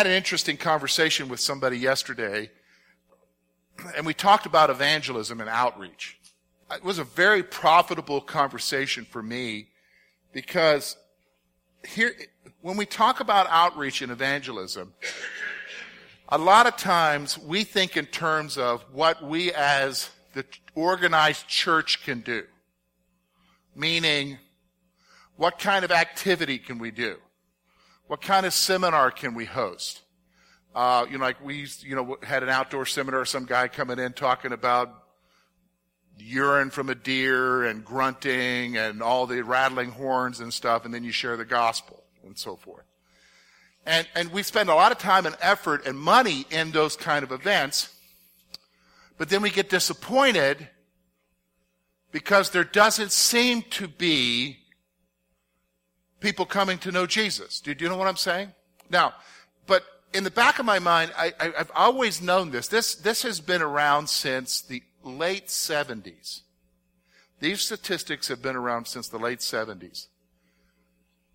Had an interesting conversation with somebody yesterday, and we talked about evangelism and outreach. It was a very profitable conversation for me because here, when we talk about outreach and evangelism, a lot of times we think in terms of what we as the organized church can do. Meaning, what kind of activity can we do? What kind of seminar can we host? Uh, you know, like we, you know, had an outdoor seminar, some guy coming in talking about urine from a deer and grunting and all the rattling horns and stuff, and then you share the gospel and so forth. And, and we spend a lot of time and effort and money in those kind of events, but then we get disappointed because there doesn't seem to be people coming to know Jesus. Do, you know what I'm saying? Now, but in the back of my mind, I, I've always known this. This, this has been around since the late 70s. These statistics have been around since the late 70s.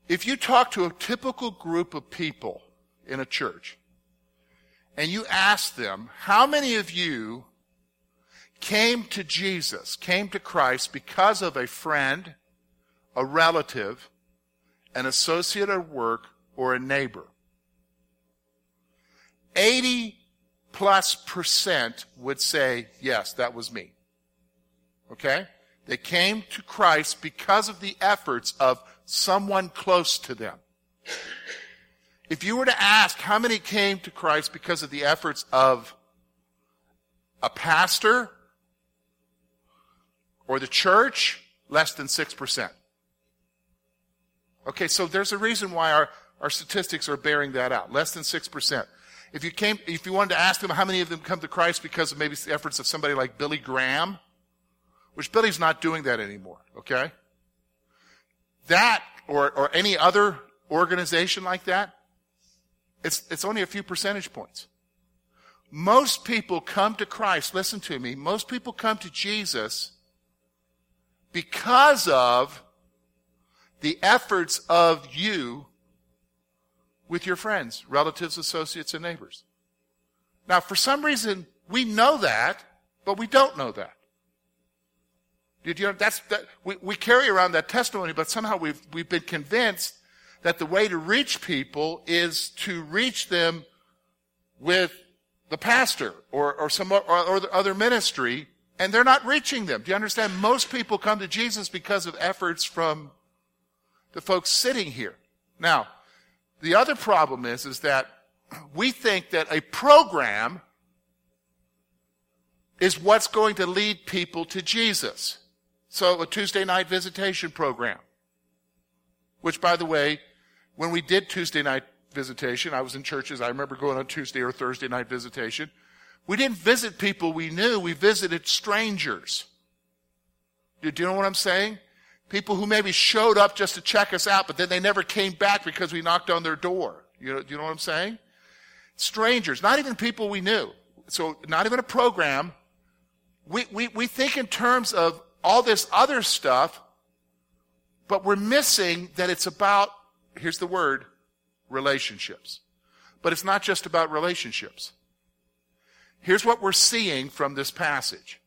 If you talk to a typical group of people in a church and you ask them, how many of you came to Jesus, came to Christ because of a friend, a relative, an associate at work, or a neighbor? 80 plus percent would say, yes, that was me. Okay? They came to Christ because of the efforts of someone close to them. If you were to ask how many came to Christ because of the efforts of a pastor or the church, less than 6%. Okay, so there's a reason why our, our statistics are bearing that out. Less than 6%. If you came, if you wanted to ask them how many of them come to Christ because of maybe the efforts of somebody like Billy Graham, which Billy's not doing that anymore, okay? That, or, or any other organization like that, it's, it's only a few percentage points. Most people come to Christ, listen to me, most people come to Jesus because of the efforts of you with your friends, relatives, associates, and neighbors. Now, for some reason, we know that, but we don't know that. Did you know, that's, that, we, we carry around that testimony, but somehow we've, we've been convinced that the way to reach people is to reach them with the pastor or, or some or, or the other ministry, and they're not reaching them. Do you understand? Most people come to Jesus because of efforts from the folks sitting here. Now, the other problem is, is that we think that a program is what's going to lead people to Jesus. So a Tuesday night visitation program, which by the way, when we did Tuesday night visitation, I was in churches. I remember going on Tuesday or Thursday night visitation. We didn't visit people we knew. We visited strangers. Do you know what I'm saying? People who maybe showed up just to check us out, but then they never came back because we knocked on their door. You know, you know what I'm saying? Strangers, not even people we knew. So not even a program. We, we, we think in terms of all this other stuff, but we're missing that it's about, here's the word, relationships. But it's not just about relationships. Here's what we're seeing from this passage.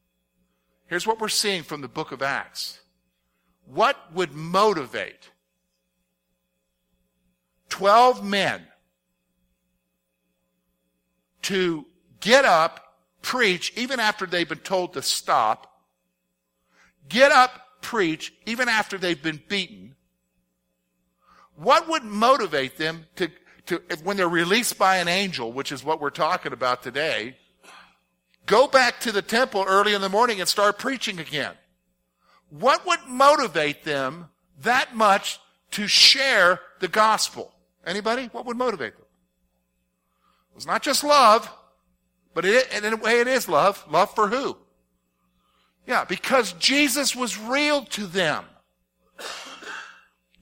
Here's what we're seeing from the book of Acts. What would motivate 12 men to get up, preach, even after they've been told to stop, get up, preach, even after they've been beaten, what would motivate them to, to, when they're released by an angel, which is what we're talking about today, go back to the temple early in the morning and start preaching again? What would motivate them that much to share the gospel? Anybody? What would motivate them? It's not just love, but it, in a way it is love. Love for who? Yeah, because Jesus was real to them.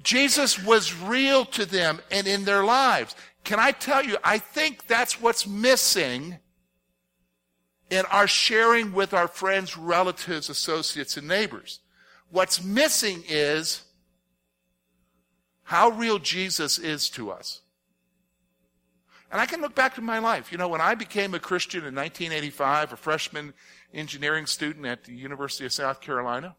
Jesus was real to them and in their lives. Can I tell you, I think that's what's missing in our sharing with our friends, relatives, associates, and neighbors. What's missing is how real Jesus is to us. And I can look back to my life. You know, when I became a Christian in 1985, a freshman engineering student at the University of South Carolina,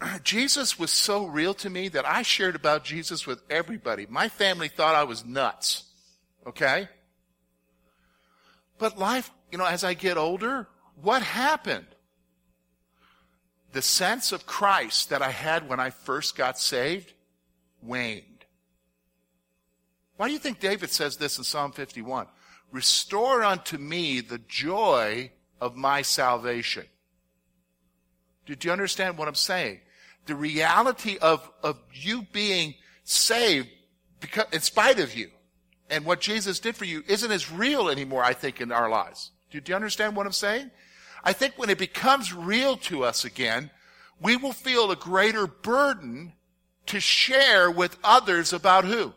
Jesus was so real to me that I shared about Jesus with everybody. My family thought I was nuts. Okay? But life, you know, as I get older, what happened? The sense of Christ that I had when I first got saved waned. Why do you think David says this in Psalm 51? Restore unto me the joy of my salvation. Did you understand what I'm saying? The reality of, of you being saved because, in spite of you and what Jesus did for you isn't as real anymore, I think, in our lives. Do you understand what I'm saying? I think when it becomes real to us again, we will feel a greater burden to share with others about who?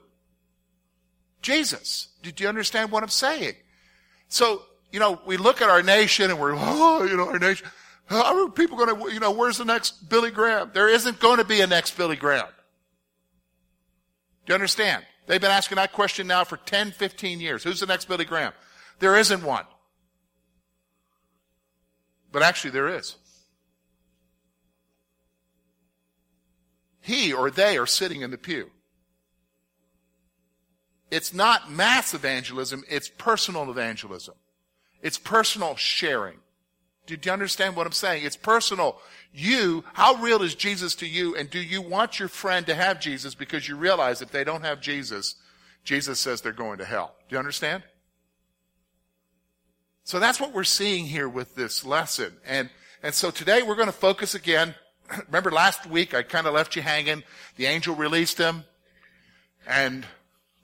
Jesus. Did you understand what I'm saying? So, you know, we look at our nation and we're, oh, you know, our nation. How are people going to, you know, where's the next Billy Graham? There isn't going to be a next Billy Graham. Do you understand? They've been asking that question now for 10, 15 years. Who's the next Billy Graham? There isn't one. But actually, there is. He or they are sitting in the pew. It's not mass evangelism, it's personal evangelism. It's personal sharing. Did you understand what I'm saying? It's personal. You, how real is Jesus to you? And do you want your friend to have Jesus because you realize if they don't have Jesus, Jesus says they're going to hell? Do you understand? So that's what we're seeing here with this lesson. And, and so today we're going to focus again. Remember last week I kind of left you hanging. The angel released him and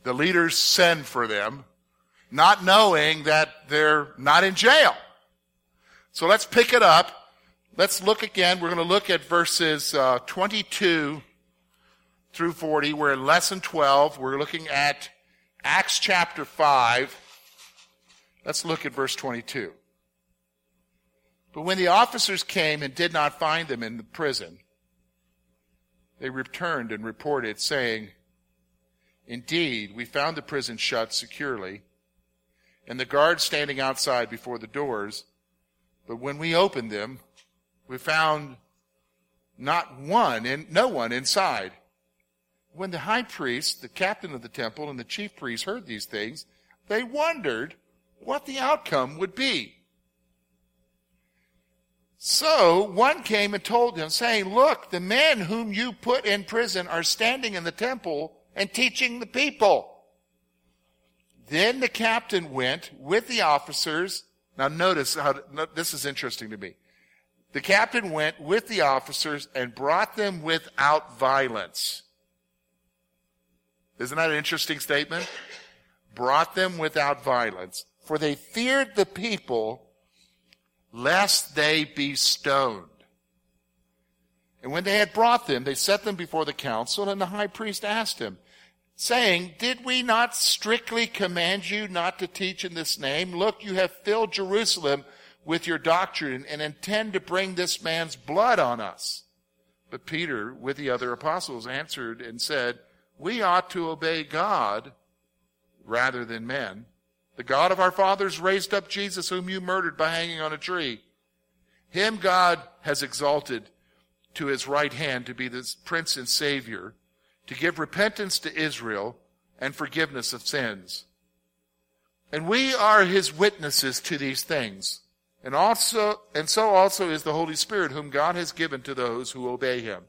the leaders send for them, not knowing that they're not in jail. So let's pick it up. Let's look again. We're going to look at verses uh, 22 through 40. We're in lesson 12. We're looking at Acts chapter 5. Let's look at verse 22. But when the officers came and did not find them in the prison, they returned and reported, saying, Indeed, we found the prison shut securely and the guards standing outside before the doors. But when we opened them, we found not one and no one inside. When the high priest, the captain of the temple, and the chief priests heard these things, they wondered what the outcome would be. So one came and told him, saying, Look, the men whom you put in prison are standing in the temple and teaching the people. Then the captain went with the officers. Now notice how, this is interesting to me. The captain went with the officers and brought them without violence. Isn't that an interesting statement? Brought them without violence, for they feared the people lest they be stoned. And when they had brought them, they set them before the council, and the high priest asked him, saying, Did we not strictly command you not to teach in this name? Look, you have filled Jerusalem with your doctrine and intend to bring this man's blood on us. But Peter, with the other apostles, answered and said, We ought to obey God rather than men. The God of our fathers raised up Jesus, whom you murdered by hanging on a tree. Him God has exalted to his right hand to be the prince and savior to give repentance to Israel and forgiveness of sins. And we are his witnesses to these things. And also, and so also is the Holy Spirit whom God has given to those who obey him.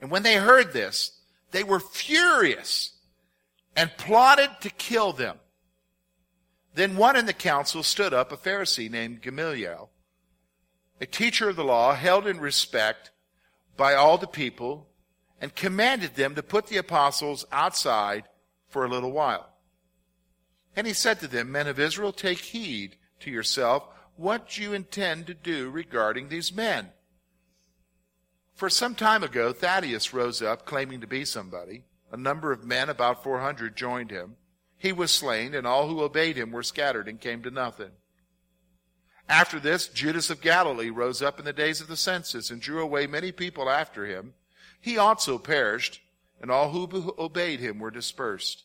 And when they heard this, they were furious and plotted to kill them. Then one in the council stood up, a Pharisee named Gamaliel, a teacher of the law, held in respect by all the people, and commanded them to put the apostles outside for a little while. And he said to them, Men of Israel, take heed to yourself what you intend to do regarding these men. For some time ago, Thaddeus rose up claiming to be somebody. A number of men, about 400, joined him. He was slain, and all who obeyed him were scattered and came to nothing. After this, Judas of Galilee rose up in the days of the census and drew away many people after him he also perished, and all who obeyed him were dispersed.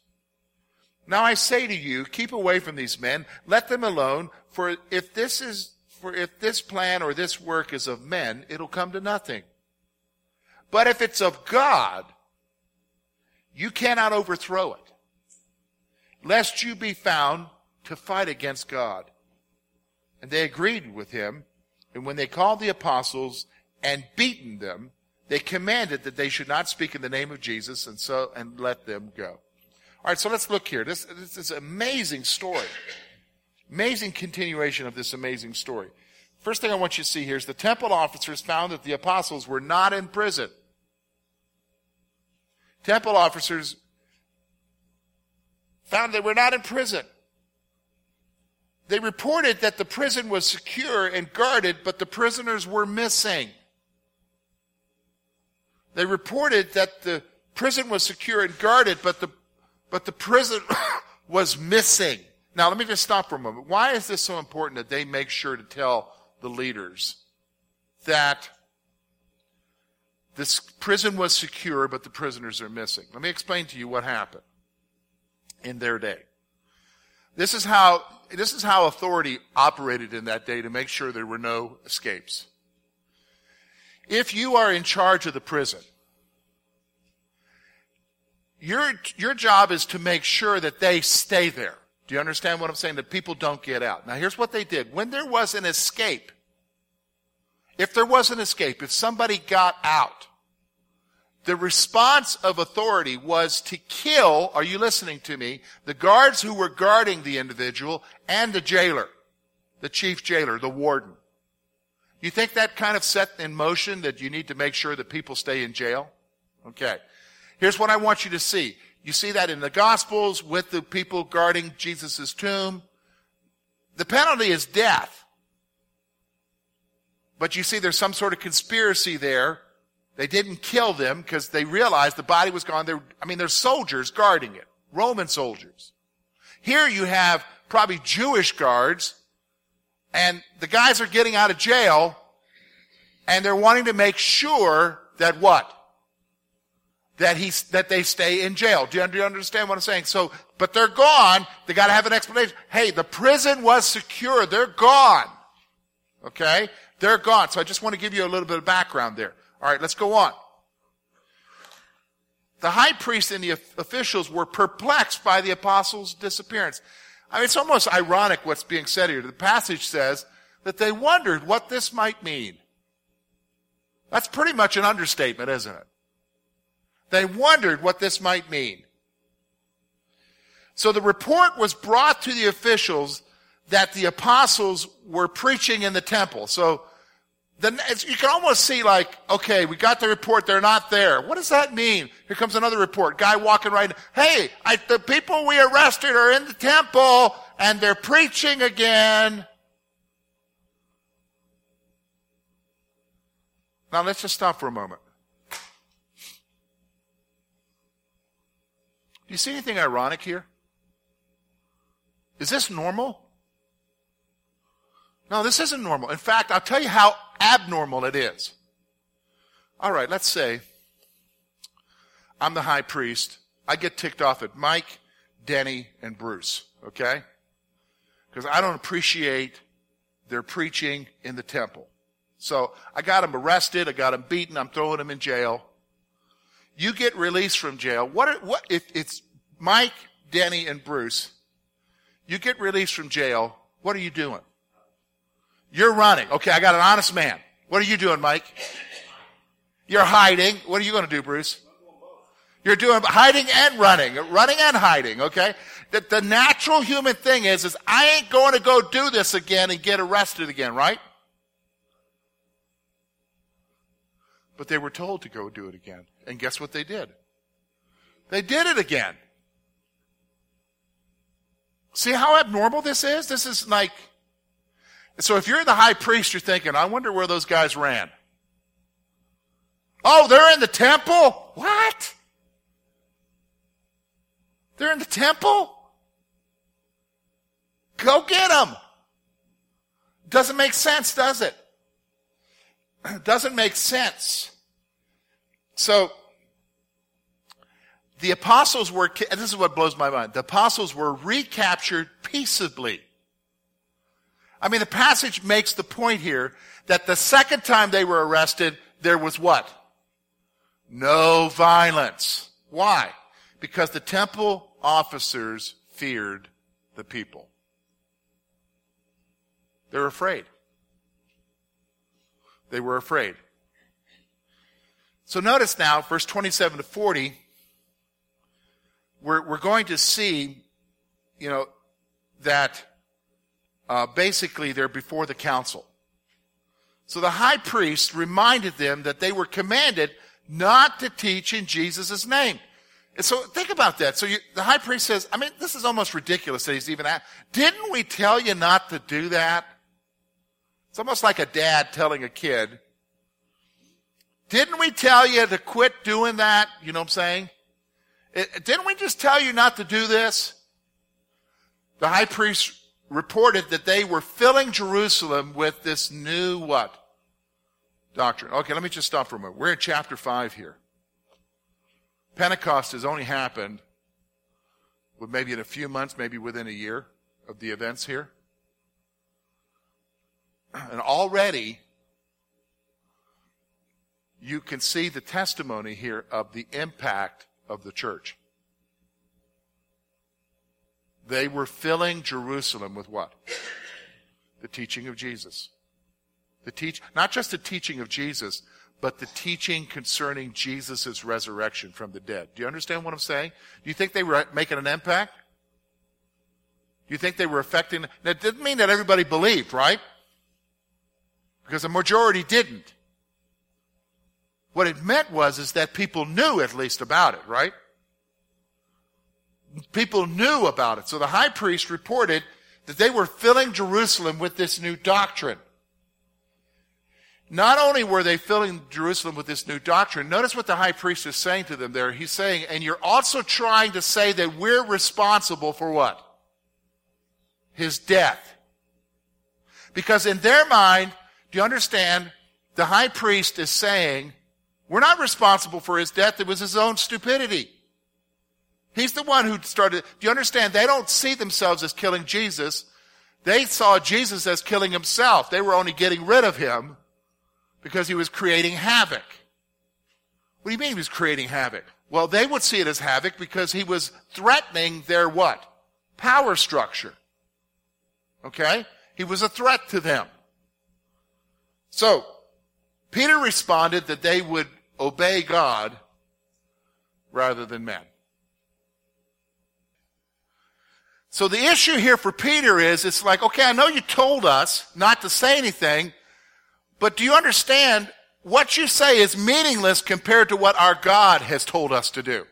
Now I say to you, keep away from these men, let them alone, for if this is, for if this plan or this work is of men, it'll come to nothing. But if it's of God, you cannot overthrow it, lest you be found to fight against God. And they agreed with him, and when they called the apostles and beaten them, they commanded that they should not speak in the name of Jesus and so and let them go. All right, so let's look here. This, this is an amazing story. Amazing continuation of this amazing story. First thing I want you to see here is the temple officers found that the apostles were not in prison. Temple officers found they were not in prison. They reported that the prison was secure and guarded, but the prisoners were missing. They reported that the prison was secure and guarded, but the but the prison was missing. Now, let me just stop for a moment. Why is this so important that they make sure to tell the leaders that this prison was secure, but the prisoners are missing? Let me explain to you what happened in their day. This is how, this is how authority operated in that day to make sure there were no escapes. If you are in charge of the prison, your, your job is to make sure that they stay there. Do you understand what I'm saying? That people don't get out. Now here's what they did. When there was an escape, if there was an escape, if somebody got out, the response of authority was to kill, are you listening to me, the guards who were guarding the individual and the jailer, the chief jailer, the warden. You think that kind of set in motion that you need to make sure that people stay in jail? Okay. Here's what I want you to see. You see that in the Gospels with the people guarding Jesus' tomb. The penalty is death. But you see there's some sort of conspiracy there. They didn't kill them because they realized the body was gone. They're, I mean, there's soldiers guarding it. Roman soldiers. Here you have probably Jewish guards and the guys are getting out of jail and they're wanting to make sure that what? that he that they stay in jail. Do you, do you understand what I'm saying? So, but they're gone. They got to have an explanation. Hey, the prison was secure. They're gone. Okay, they're gone. So I just want to give you a little bit of background there. All right, let's go on. The high priest and the officials were perplexed by the apostles' disappearance. I mean, it's almost ironic what's being said here. The passage says that they wondered what this might mean. That's pretty much an understatement, isn't it? They wondered what this might mean. So the report was brought to the officials that the apostles were preaching in the temple. So the, you can almost see like, okay, we got the report, they're not there. What does that mean? Here comes another report. Guy walking right, hey, I, the people we arrested are in the temple and they're preaching again. Now let's just stop for a moment. Do you see anything ironic here? Is this normal? No, this isn't normal. In fact, I'll tell you how abnormal it is. All right, let's say I'm the high priest. I get ticked off at Mike, Denny, and Bruce, okay? Because I don't appreciate their preaching in the temple. So I got them arrested. I got them beaten. I'm throwing them in jail. You get released from jail. What, what, if it's Mike, Denny, and Bruce, you get released from jail. What are you doing? You're running. Okay, I got an honest man. What are you doing, Mike? You're hiding. What are you going to do, Bruce? You're doing hiding and running, running and hiding, okay? The, the natural human thing is, is I ain't going to go do this again and get arrested again, right? But they were told to go do it again. And guess what they did? They did it again. See how abnormal this is? This is like, so if you're the high priest, you're thinking, I wonder where those guys ran. Oh, they're in the temple? What? They're in the temple? Go get them. Doesn't make sense, does it? Doesn't make sense. So, the apostles were, this is what blows my mind, the apostles were recaptured peaceably. I mean, the passage makes the point here that the second time they were arrested, there was what? No violence. Why? Because the temple officers feared the people. They're afraid. They were afraid. So notice now, verse 27 to 40, we're, we're going to see, you know, that uh, basically they're before the council. So the high priest reminded them that they were commanded not to teach in Jesus' name. And so think about that. So you, the high priest says, I mean, this is almost ridiculous that he's even at. Didn't we tell you not to do that? It's almost like a dad telling a kid, didn't we tell you to quit doing that? You know what I'm saying? It, didn't we just tell you not to do this? The high priest reported that they were filling Jerusalem with this new what? Doctrine. Okay, let me just stop for a moment. We're in chapter 5 here. Pentecost has only happened with maybe in a few months, maybe within a year of the events here. And already you can see the testimony here of the impact of the church. They were filling Jerusalem with what? The teaching of Jesus. The teach, not just the teaching of Jesus, but the teaching concerning Jesus' resurrection from the dead. Do you understand what I'm saying? Do you think they were making an impact? Do you think they were affecting? That didn't mean that everybody believed, right? Because the majority didn't. What it meant was is that people knew at least about it, right? People knew about it. So the high priest reported that they were filling Jerusalem with this new doctrine. Not only were they filling Jerusalem with this new doctrine, notice what the high priest is saying to them there. He's saying, and you're also trying to say that we're responsible for what? His death. Because in their mind, do you understand? The high priest is saying, we're not responsible for his death. It was his own stupidity. He's the one who started. Do you understand? They don't see themselves as killing Jesus. They saw Jesus as killing himself. They were only getting rid of him because he was creating havoc. What do you mean he was creating havoc? Well, they would see it as havoc because he was threatening their what? Power structure. Okay? He was a threat to them. So, Peter responded that they would obey God rather than men. So the issue here for Peter is it's like, okay, I know you told us not to say anything, but do you understand what you say is meaningless compared to what our God has told us to do?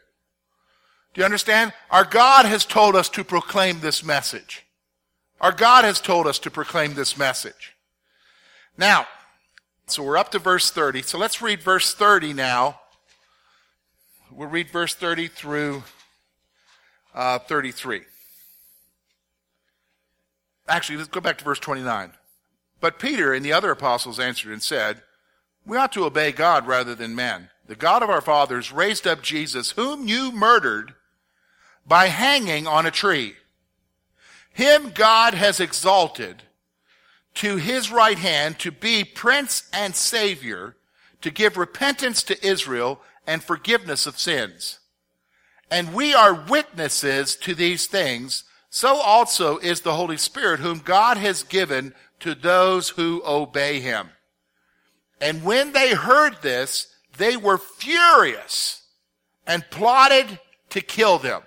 Do you understand? Our God has told us to proclaim this message. Our God has told us to proclaim this message. Now, so we're up to verse 30. So let's read verse 30 now. We'll read verse 30 through uh, 33. Actually, let's go back to verse 29. But Peter and the other apostles answered and said, We ought to obey God rather than men. The God of our fathers raised up Jesus, whom you murdered by hanging on a tree. Him God has exalted to his right hand to be prince and savior, to give repentance to Israel and forgiveness of sins. And we are witnesses to these things. So also is the Holy Spirit, whom God has given to those who obey him. And when they heard this, they were furious and plotted to kill them.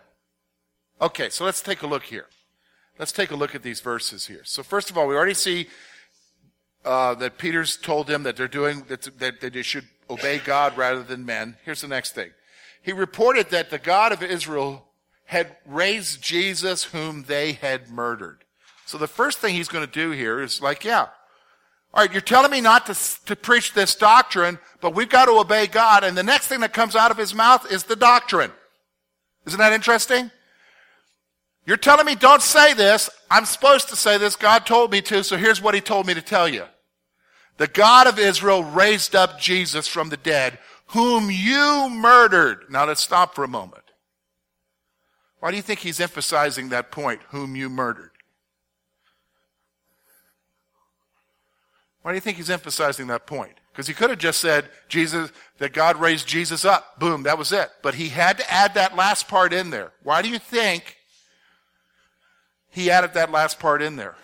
Okay, so let's take a look here. Let's take a look at these verses here. So first of all, we already see uh, that Peter's told them that they're doing that, that, that they should obey God rather than men. Here's the next thing. He reported that the God of Israel had raised Jesus whom they had murdered. So the first thing he's going to do here is like, yeah, all right, you're telling me not to, to preach this doctrine, but we've got to obey God. And the next thing that comes out of his mouth is the doctrine. Isn't that interesting? You're telling me don't say this. I'm supposed to say this. God told me to, so here's what he told me to tell you. The God of Israel raised up Jesus from the dead, whom you murdered. Now let's stop for a moment. Why do you think he's emphasizing that point, whom you murdered? Why do you think he's emphasizing that point? Because he could have just said Jesus that God raised Jesus up. Boom, that was it. But he had to add that last part in there. Why do you think he added that last part in there?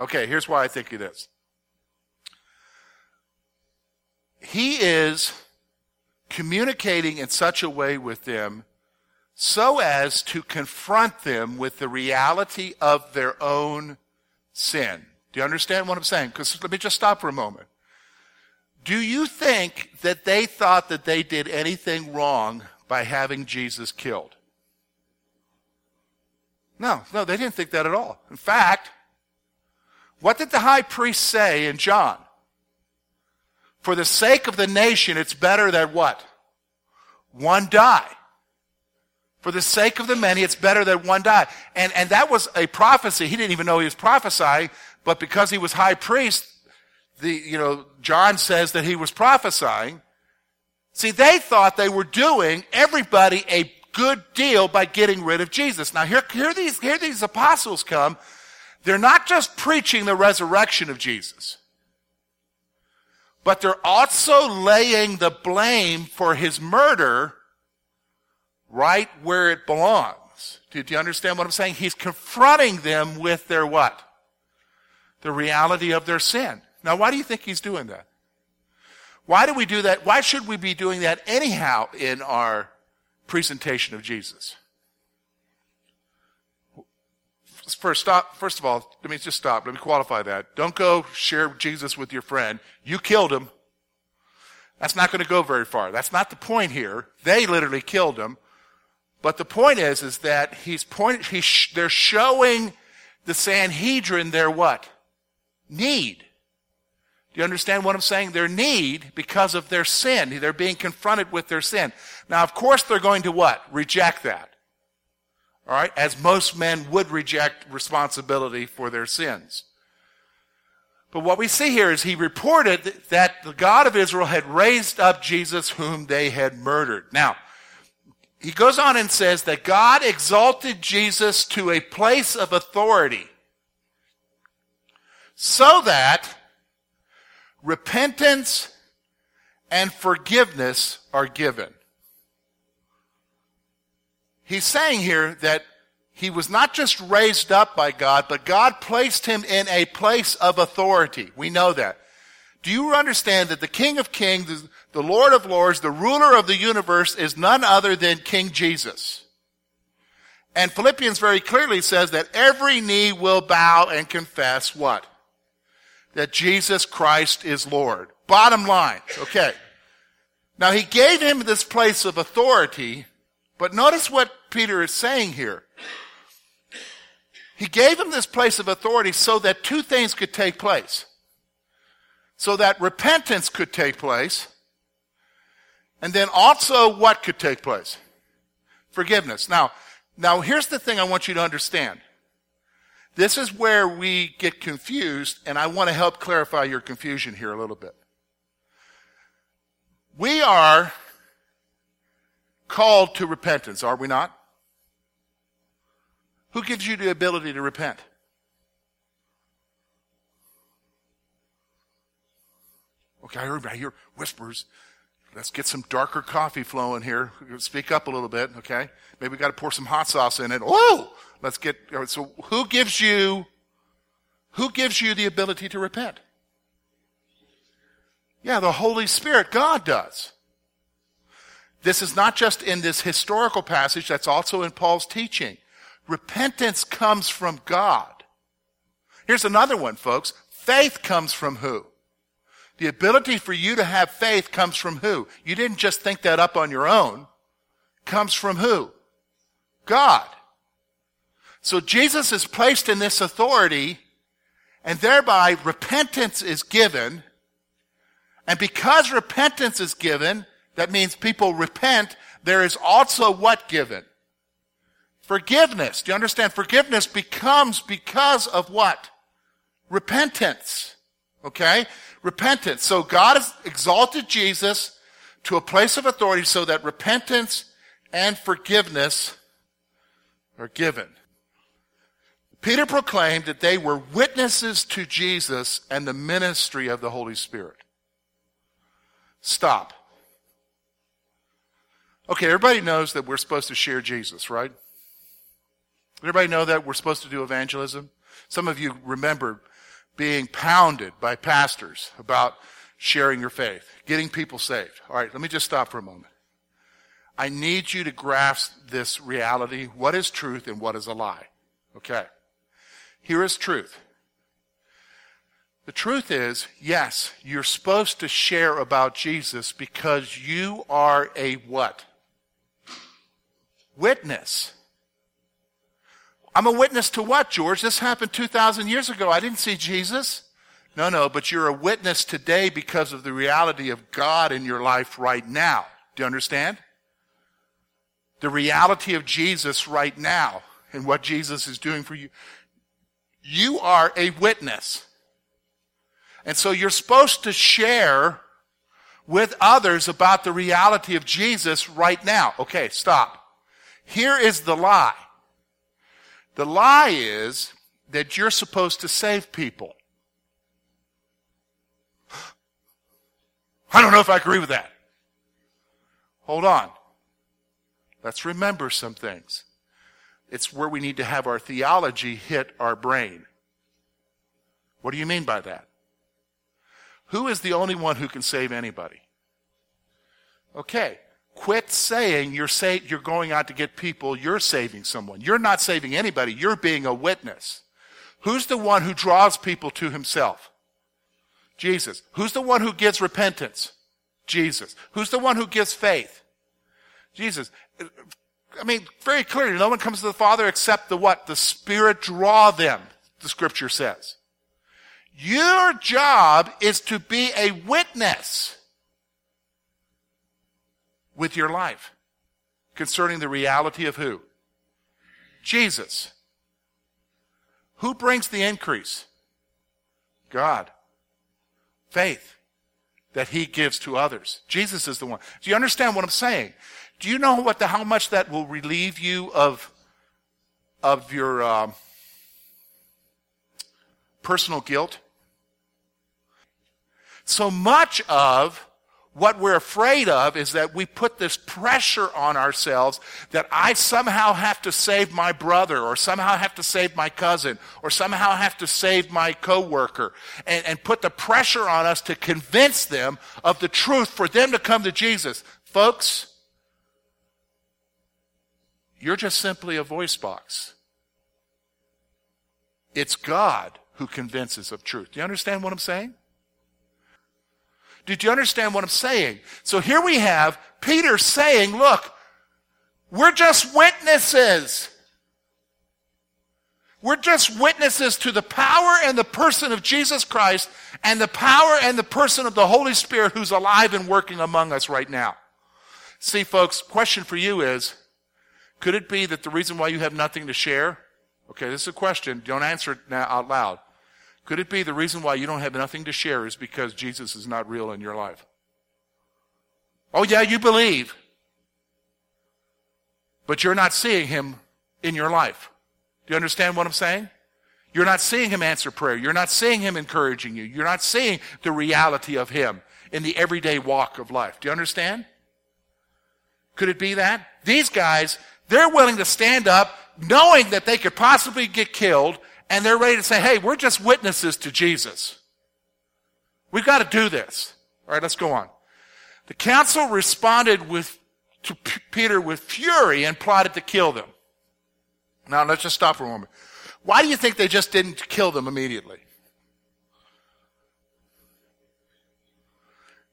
Okay, here's why I think it is. He is communicating in such a way with them so as to confront them with the reality of their own sin. Do you understand what I'm saying? Because let me just stop for a moment. Do you think that they thought that they did anything wrong by having Jesus killed? No, no, they didn't think that at all. In fact, what did the high priest say in John? For the sake of the nation, it's better that what? One die. For the sake of the many, it's better that one die. And, and that was a prophecy. He didn't even know he was prophesying, but because he was high priest, the, you know, John says that he was prophesying. See, they thought they were doing everybody a good deal by getting rid of Jesus. Now here, here these, here these apostles come they're not just preaching the resurrection of Jesus, but they're also laying the blame for his murder right where it belongs. Do, you understand what I'm saying? He's confronting them with their what? The reality of their sin. Now, why do you think he's doing that? Why do we do that? Why should we be doing that anyhow in our presentation of Jesus? First stop. First of all, let me just stop. Let me qualify that. Don't go share Jesus with your friend. You killed him. That's not going to go very far. That's not the point here. They literally killed him. But the point is, is that he's point, he's, they're showing the Sanhedrin their what? Need. Do you understand what I'm saying? Their need because of their sin. They're being confronted with their sin. Now, of course, they're going to what? Reject that. All right? As most men would reject responsibility for their sins. But what we see here is he reported that the God of Israel had raised up Jesus whom they had murdered. Now, he goes on and says that God exalted Jesus to a place of authority so that repentance and forgiveness are given. He's saying here that he was not just raised up by God, but God placed him in a place of authority. We know that. Do you understand that the King of Kings, the Lord of Lords, the ruler of the universe is none other than King Jesus? And Philippians very clearly says that every knee will bow and confess what? That Jesus Christ is Lord. Bottom line. Okay. Now he gave him this place of authority but notice what Peter is saying here. He gave him this place of authority so that two things could take place. So that repentance could take place. And then also what could take place? Forgiveness. Now, now here's the thing I want you to understand. This is where we get confused, and I want to help clarify your confusion here a little bit. We are called to repentance, are we not? Who gives you the ability to repent? Okay, I hear, I hear whispers. Let's get some darker coffee flowing here. Speak up a little bit, okay? Maybe we got to pour some hot sauce in it. Whoa! Let's get, so who gives you, who gives you the ability to repent? Yeah, the Holy Spirit. God does. This is not just in this historical passage, that's also in Paul's teaching. Repentance comes from God. Here's another one, folks. Faith comes from who? The ability for you to have faith comes from who? You didn't just think that up on your own. Comes from who? God. So Jesus is placed in this authority and thereby repentance is given. And because repentance is given, that means people repent. There is also what given? Forgiveness. Do you understand? Forgiveness becomes because of what? Repentance. Okay? Repentance. So God has exalted Jesus to a place of authority so that repentance and forgiveness are given. Peter proclaimed that they were witnesses to Jesus and the ministry of the Holy Spirit. Stop. Okay, everybody knows that we're supposed to share Jesus, right? Everybody know that we're supposed to do evangelism? Some of you remember being pounded by pastors about sharing your faith, getting people saved. All right, let me just stop for a moment. I need you to grasp this reality. What is truth and what is a lie? Okay. Here is truth. The truth is, yes, you're supposed to share about Jesus because you are a what? Witness. I'm a witness to what, George? This happened 2,000 years ago. I didn't see Jesus. No, no, but you're a witness today because of the reality of God in your life right now. Do you understand? The reality of Jesus right now and what Jesus is doing for you. You are a witness. And so you're supposed to share with others about the reality of Jesus right now. Okay, stop. Here is the lie. The lie is that you're supposed to save people. I don't know if I agree with that. Hold on. Let's remember some things. It's where we need to have our theology hit our brain. What do you mean by that? Who is the only one who can save anybody? Okay. Quit saying you're, say, you're going out to get people, you're saving someone. You're not saving anybody, you're being a witness. Who's the one who draws people to himself? Jesus. Who's the one who gives repentance? Jesus. Who's the one who gives faith? Jesus. I mean, very clearly, no one comes to the Father except the what? The Spirit draw them, the scripture says. Your job is to be a witness with your life concerning the reality of who? Jesus. Who brings the increase? God. Faith that he gives to others. Jesus is the one. Do you understand what I'm saying? Do you know what the, how much that will relieve you of, of your uh, personal guilt? So much of what we're afraid of is that we put this pressure on ourselves that I somehow have to save my brother or somehow have to save my cousin or somehow have to save my coworker and, and put the pressure on us to convince them of the truth for them to come to Jesus. Folks, you're just simply a voice box. It's God who convinces of truth. Do you understand what I'm saying? Did you understand what I'm saying? So here we have Peter saying, look, we're just witnesses. We're just witnesses to the power and the person of Jesus Christ and the power and the person of the Holy Spirit who's alive and working among us right now. See, folks, question for you is, could it be that the reason why you have nothing to share? Okay, this is a question. Don't answer it now out loud. Could it be the reason why you don't have nothing to share is because Jesus is not real in your life? Oh, yeah, you believe. But you're not seeing him in your life. Do you understand what I'm saying? You're not seeing him answer prayer. You're not seeing him encouraging you. You're not seeing the reality of him in the everyday walk of life. Do you understand? Could it be that? These guys, they're willing to stand up knowing that they could possibly get killed and they're ready to say, hey, we're just witnesses to Jesus. We've got to do this. All right, let's go on. The council responded with, to P- Peter with fury and plotted to kill them. Now, let's just stop for a moment. Why do you think they just didn't kill them immediately?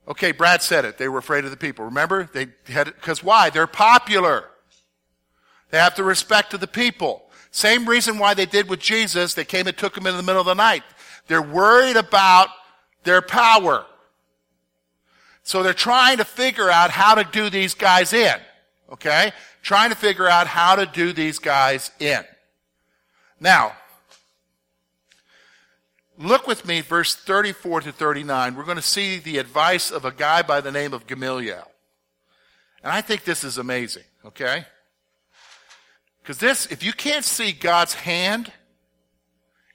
Okay, Brad said it. They were afraid of the people. Remember? They had because why? They're popular. They have the respect of the people. Same reason why they did with Jesus. They came and took him in the middle of the night. They're worried about their power. So they're trying to figure out how to do these guys in. Okay? Trying to figure out how to do these guys in. Now, look with me, verse 34 to 39. We're going to see the advice of a guy by the name of Gamaliel. And I think this is amazing, okay? Because this, if you can't see God's hand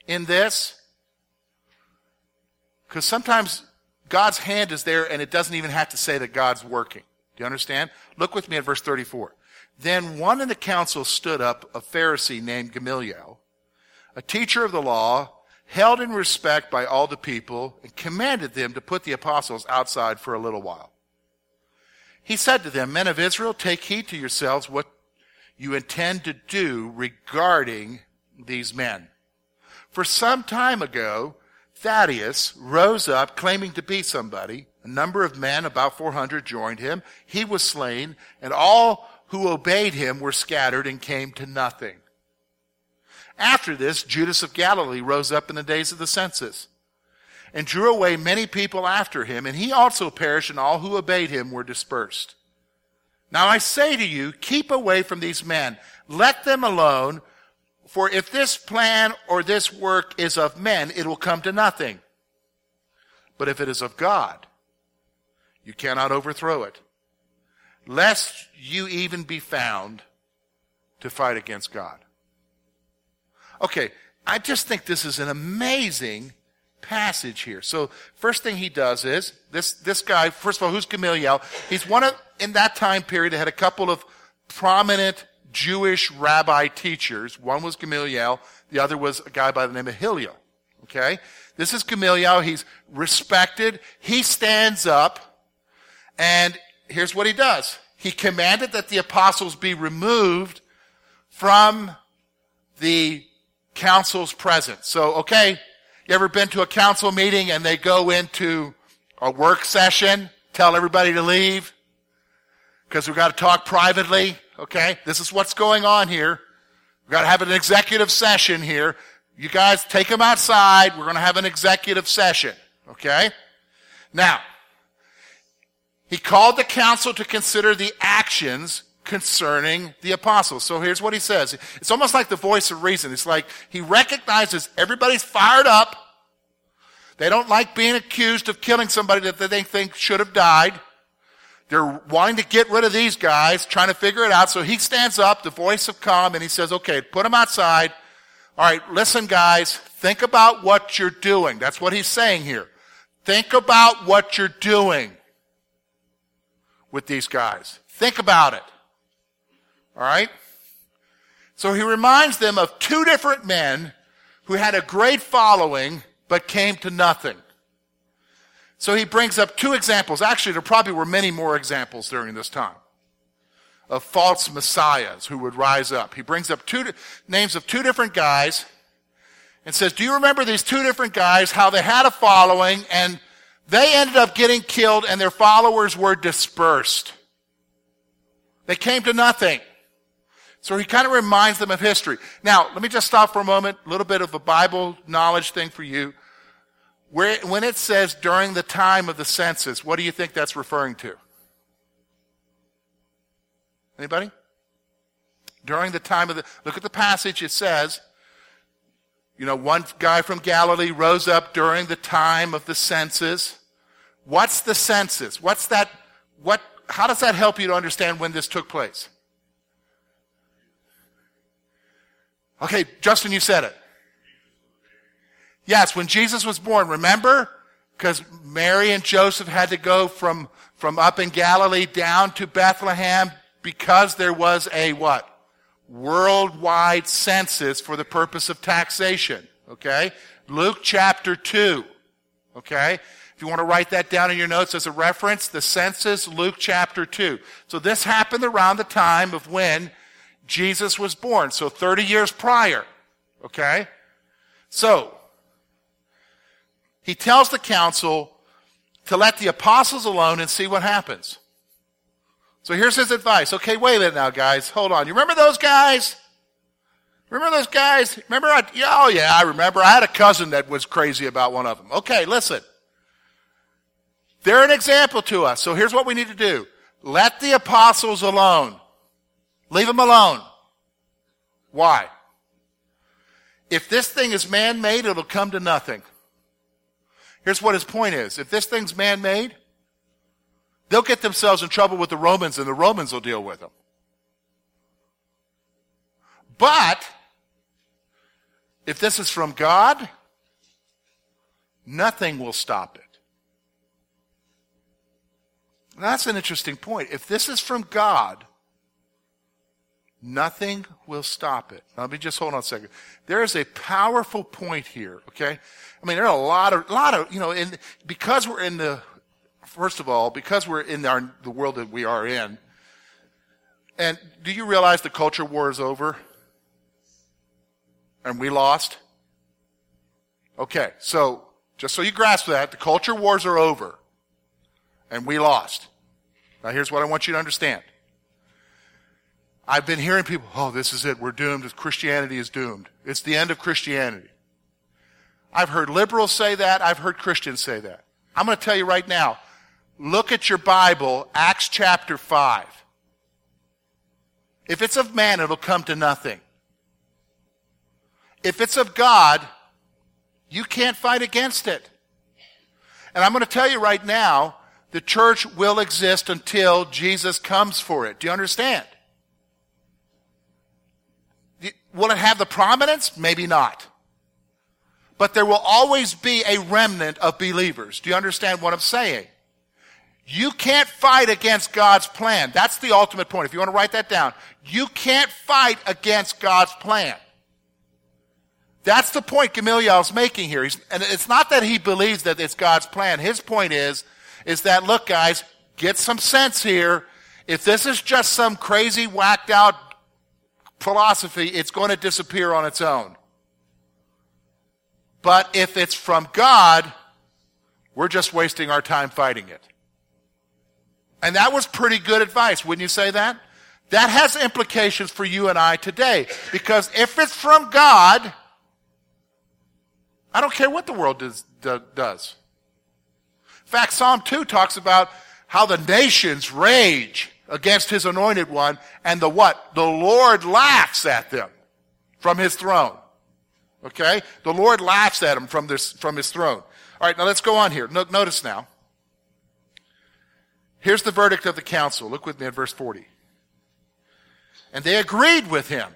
in this, because sometimes God's hand is there and it doesn't even have to say that God's working. Do you understand? Look with me at verse 34. Then one in the council stood up, a Pharisee named Gamaliel, a teacher of the law, held in respect by all the people, and commanded them to put the apostles outside for a little while. He said to them, Men of Israel, take heed to yourselves what you intend to do regarding these men. For some time ago, Thaddeus rose up claiming to be somebody. A number of men, about 400, joined him. He was slain, and all who obeyed him were scattered and came to nothing. After this, Judas of Galilee rose up in the days of the census and drew away many people after him, and he also perished, and all who obeyed him were dispersed. Now I say to you, keep away from these men. Let them alone, for if this plan or this work is of men, it will come to nothing. But if it is of God, you cannot overthrow it, lest you even be found to fight against God. Okay, I just think this is an amazing passage here. So first thing he does is this this guy. First of all, who's Gamaliel? He's one of in that time period. They had a couple of prominent Jewish rabbi teachers. One was Gamaliel. The other was a guy by the name of Hillel. Okay, this is Gamaliel. He's respected. He stands up, and here's what he does. He commanded that the apostles be removed from the council's presence. So, okay, you ever been to a council meeting and they go into a work session, tell everybody to leave? Because we've got to talk privately, okay? This is what's going on here. We've got to have an executive session here. You guys take them outside. We're going to have an executive session, okay? Now, he called the council to consider the actions concerning the apostles. So here's what he says. It's almost like the voice of reason. It's like he recognizes everybody's fired up. They don't like being accused of killing somebody that they think should have died. They're wanting to get rid of these guys, trying to figure it out. So he stands up, the voice of calm, and he says, okay, put them outside. All right, listen guys, think about what you're doing. That's what he's saying here. Think about what you're doing with these guys. Think about it. All right? So he reminds them of two different men who had a great following but came to nothing. So he brings up two examples. Actually, there probably were many more examples during this time of false messiahs who would rise up. He brings up two names of two different guys and says, Do you remember these two different guys, how they had a following and they ended up getting killed and their followers were dispersed? They came to nothing. So he kind of reminds them of history. Now, let me just stop for a moment. A little bit of a Bible knowledge thing for you. Where, when it says during the time of the census, what do you think that's referring to? Anybody? During the time of the, look at the passage, it says, you know, one guy from Galilee rose up during the time of the census. What's the census? What's that, what, how does that help you to understand when this took place? Okay, Justin, you said it. Yes, when Jesus was born, remember? Because Mary and Joseph had to go from, from up in Galilee down to Bethlehem because there was a what? Worldwide census for the purpose of taxation. Okay? Luke chapter 2. Okay? If you want to write that down in your notes as a reference, the census, Luke chapter 2. So this happened around the time of when Jesus was born. So 30 years prior. Okay? So, he tells the council to let the apostles alone and see what happens. So here's his advice. Okay, wait a minute now, guys. Hold on. You remember those guys? Remember those guys? Remember? I, oh, yeah, I remember. I had a cousin that was crazy about one of them. Okay, listen. They're an example to us. So here's what we need to do. Let the apostles alone. Leave them alone. Why? If this thing is man-made, it'll come to nothing. Here's what his point is. If this thing's man-made, They'll get themselves in trouble with the Romans and the Romans will deal with them. But, if this is from God, nothing will stop it. That's an interesting point. If this is from God, nothing will stop it. Now, let me just hold on a second. There is a powerful point here, okay? I mean, there are a lot of, lot of, you know, in, because we're in the, first of all, because we're in our, the world that we are in, and do you realize the culture war is over? And we lost? Okay, so, just so you grasp that, the culture wars are over. And we lost. Now here's what I want you to understand. I've been hearing people, oh, this is it. We're doomed. Christianity is doomed. It's the end of Christianity. I've heard liberals say that. I've heard Christians say that. I'm going to tell you right now. Look at your Bible, Acts chapter 5. If it's of man, it'll come to nothing. If it's of God, you can't fight against it. And I'm going to tell you right now, the church will exist until Jesus comes for it. Do you understand? Will it have the prominence? Maybe not. But there will always be a remnant of believers. Do you understand what I'm saying? You can't fight against God's plan. That's the ultimate point. If you want to write that down, you can't fight against God's plan. That's the point Gamaliel's making here. He's, and it's not that he believes that it's God's plan. His point is, is that, look guys, get some sense here. If this is just some crazy whacked out philosophy, it's going to disappear on its own. But if it's from God, we're just wasting our time fighting it. And that was pretty good advice, wouldn't you say that? That has implications for you and I today. Because if it's from God, I don't care what the world does. does. In fact, Psalm 2 talks about how the nations rage against his anointed one and the what? The Lord laughs at them from his throne. Okay? The Lord laughs at them from this, from his throne. All right, now let's go on here. No, notice now. Here's the verdict of the council. Look with me at verse 40. And they agreed with him.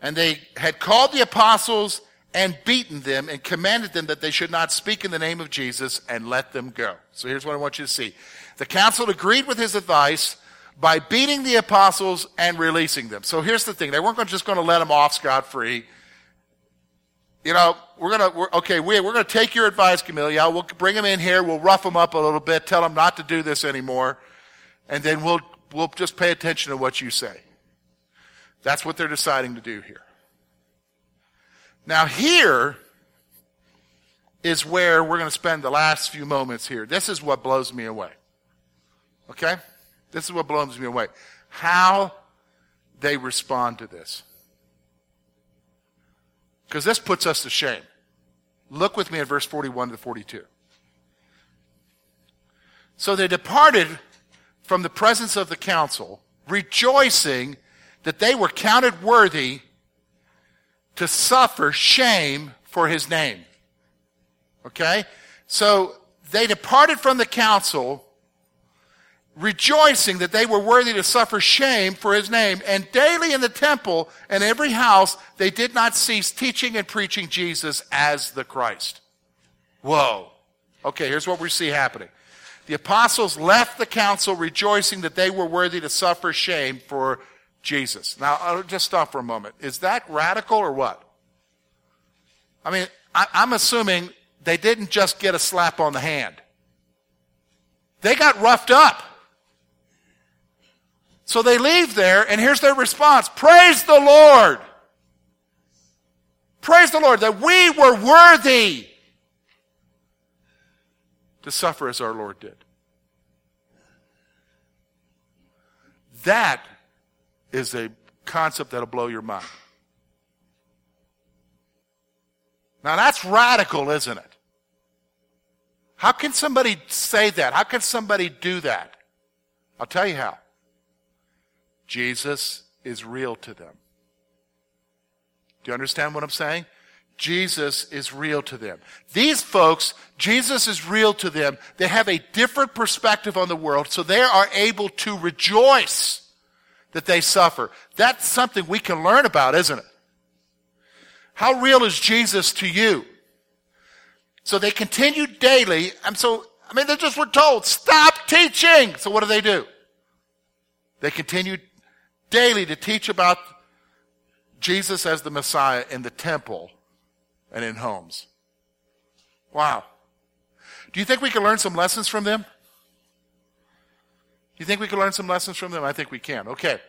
And they had called the apostles and beaten them and commanded them that they should not speak in the name of Jesus and let them go. So here's what I want you to see. The council agreed with his advice by beating the apostles and releasing them. So here's the thing. They weren't just going to let them off scot free. You know, we're going to, okay, we, we're going to take your advice, Gamaliel. We'll bring them in here. We'll rough them up a little bit, tell them not to do this anymore. And then we'll, we'll just pay attention to what you say. That's what they're deciding to do here. Now, here is where we're going to spend the last few moments here. This is what blows me away. Okay? This is what blows me away. How they respond to this. Because this puts us to shame. Look with me at verse 41 to 42. So they departed from the presence of the council, rejoicing that they were counted worthy to suffer shame for his name. Okay? So they departed from the council rejoicing that they were worthy to suffer shame for his name. And daily in the temple and every house, they did not cease teaching and preaching Jesus as the Christ. Whoa. Okay, here's what we see happening. The apostles left the council rejoicing that they were worthy to suffer shame for Jesus. Now, I'll just stop for a moment. Is that radical or what? I mean, I, I'm assuming they didn't just get a slap on the hand. They got roughed up. So they leave there, and here's their response Praise the Lord! Praise the Lord that we were worthy to suffer as our Lord did. That is a concept that'll blow your mind. Now that's radical, isn't it? How can somebody say that? How can somebody do that? I'll tell you how. Jesus is real to them. Do you understand what I'm saying? Jesus is real to them. These folks, Jesus is real to them. They have a different perspective on the world, so they are able to rejoice that they suffer. That's something we can learn about, isn't it? How real is Jesus to you? So they continue daily. I'm so, I mean, they just were told, stop teaching. So what do they do? They continue daily to teach about Jesus as the Messiah in the temple and in homes. Wow. Do you think we can learn some lessons from them? Do you think we can learn some lessons from them? I think we can. Okay.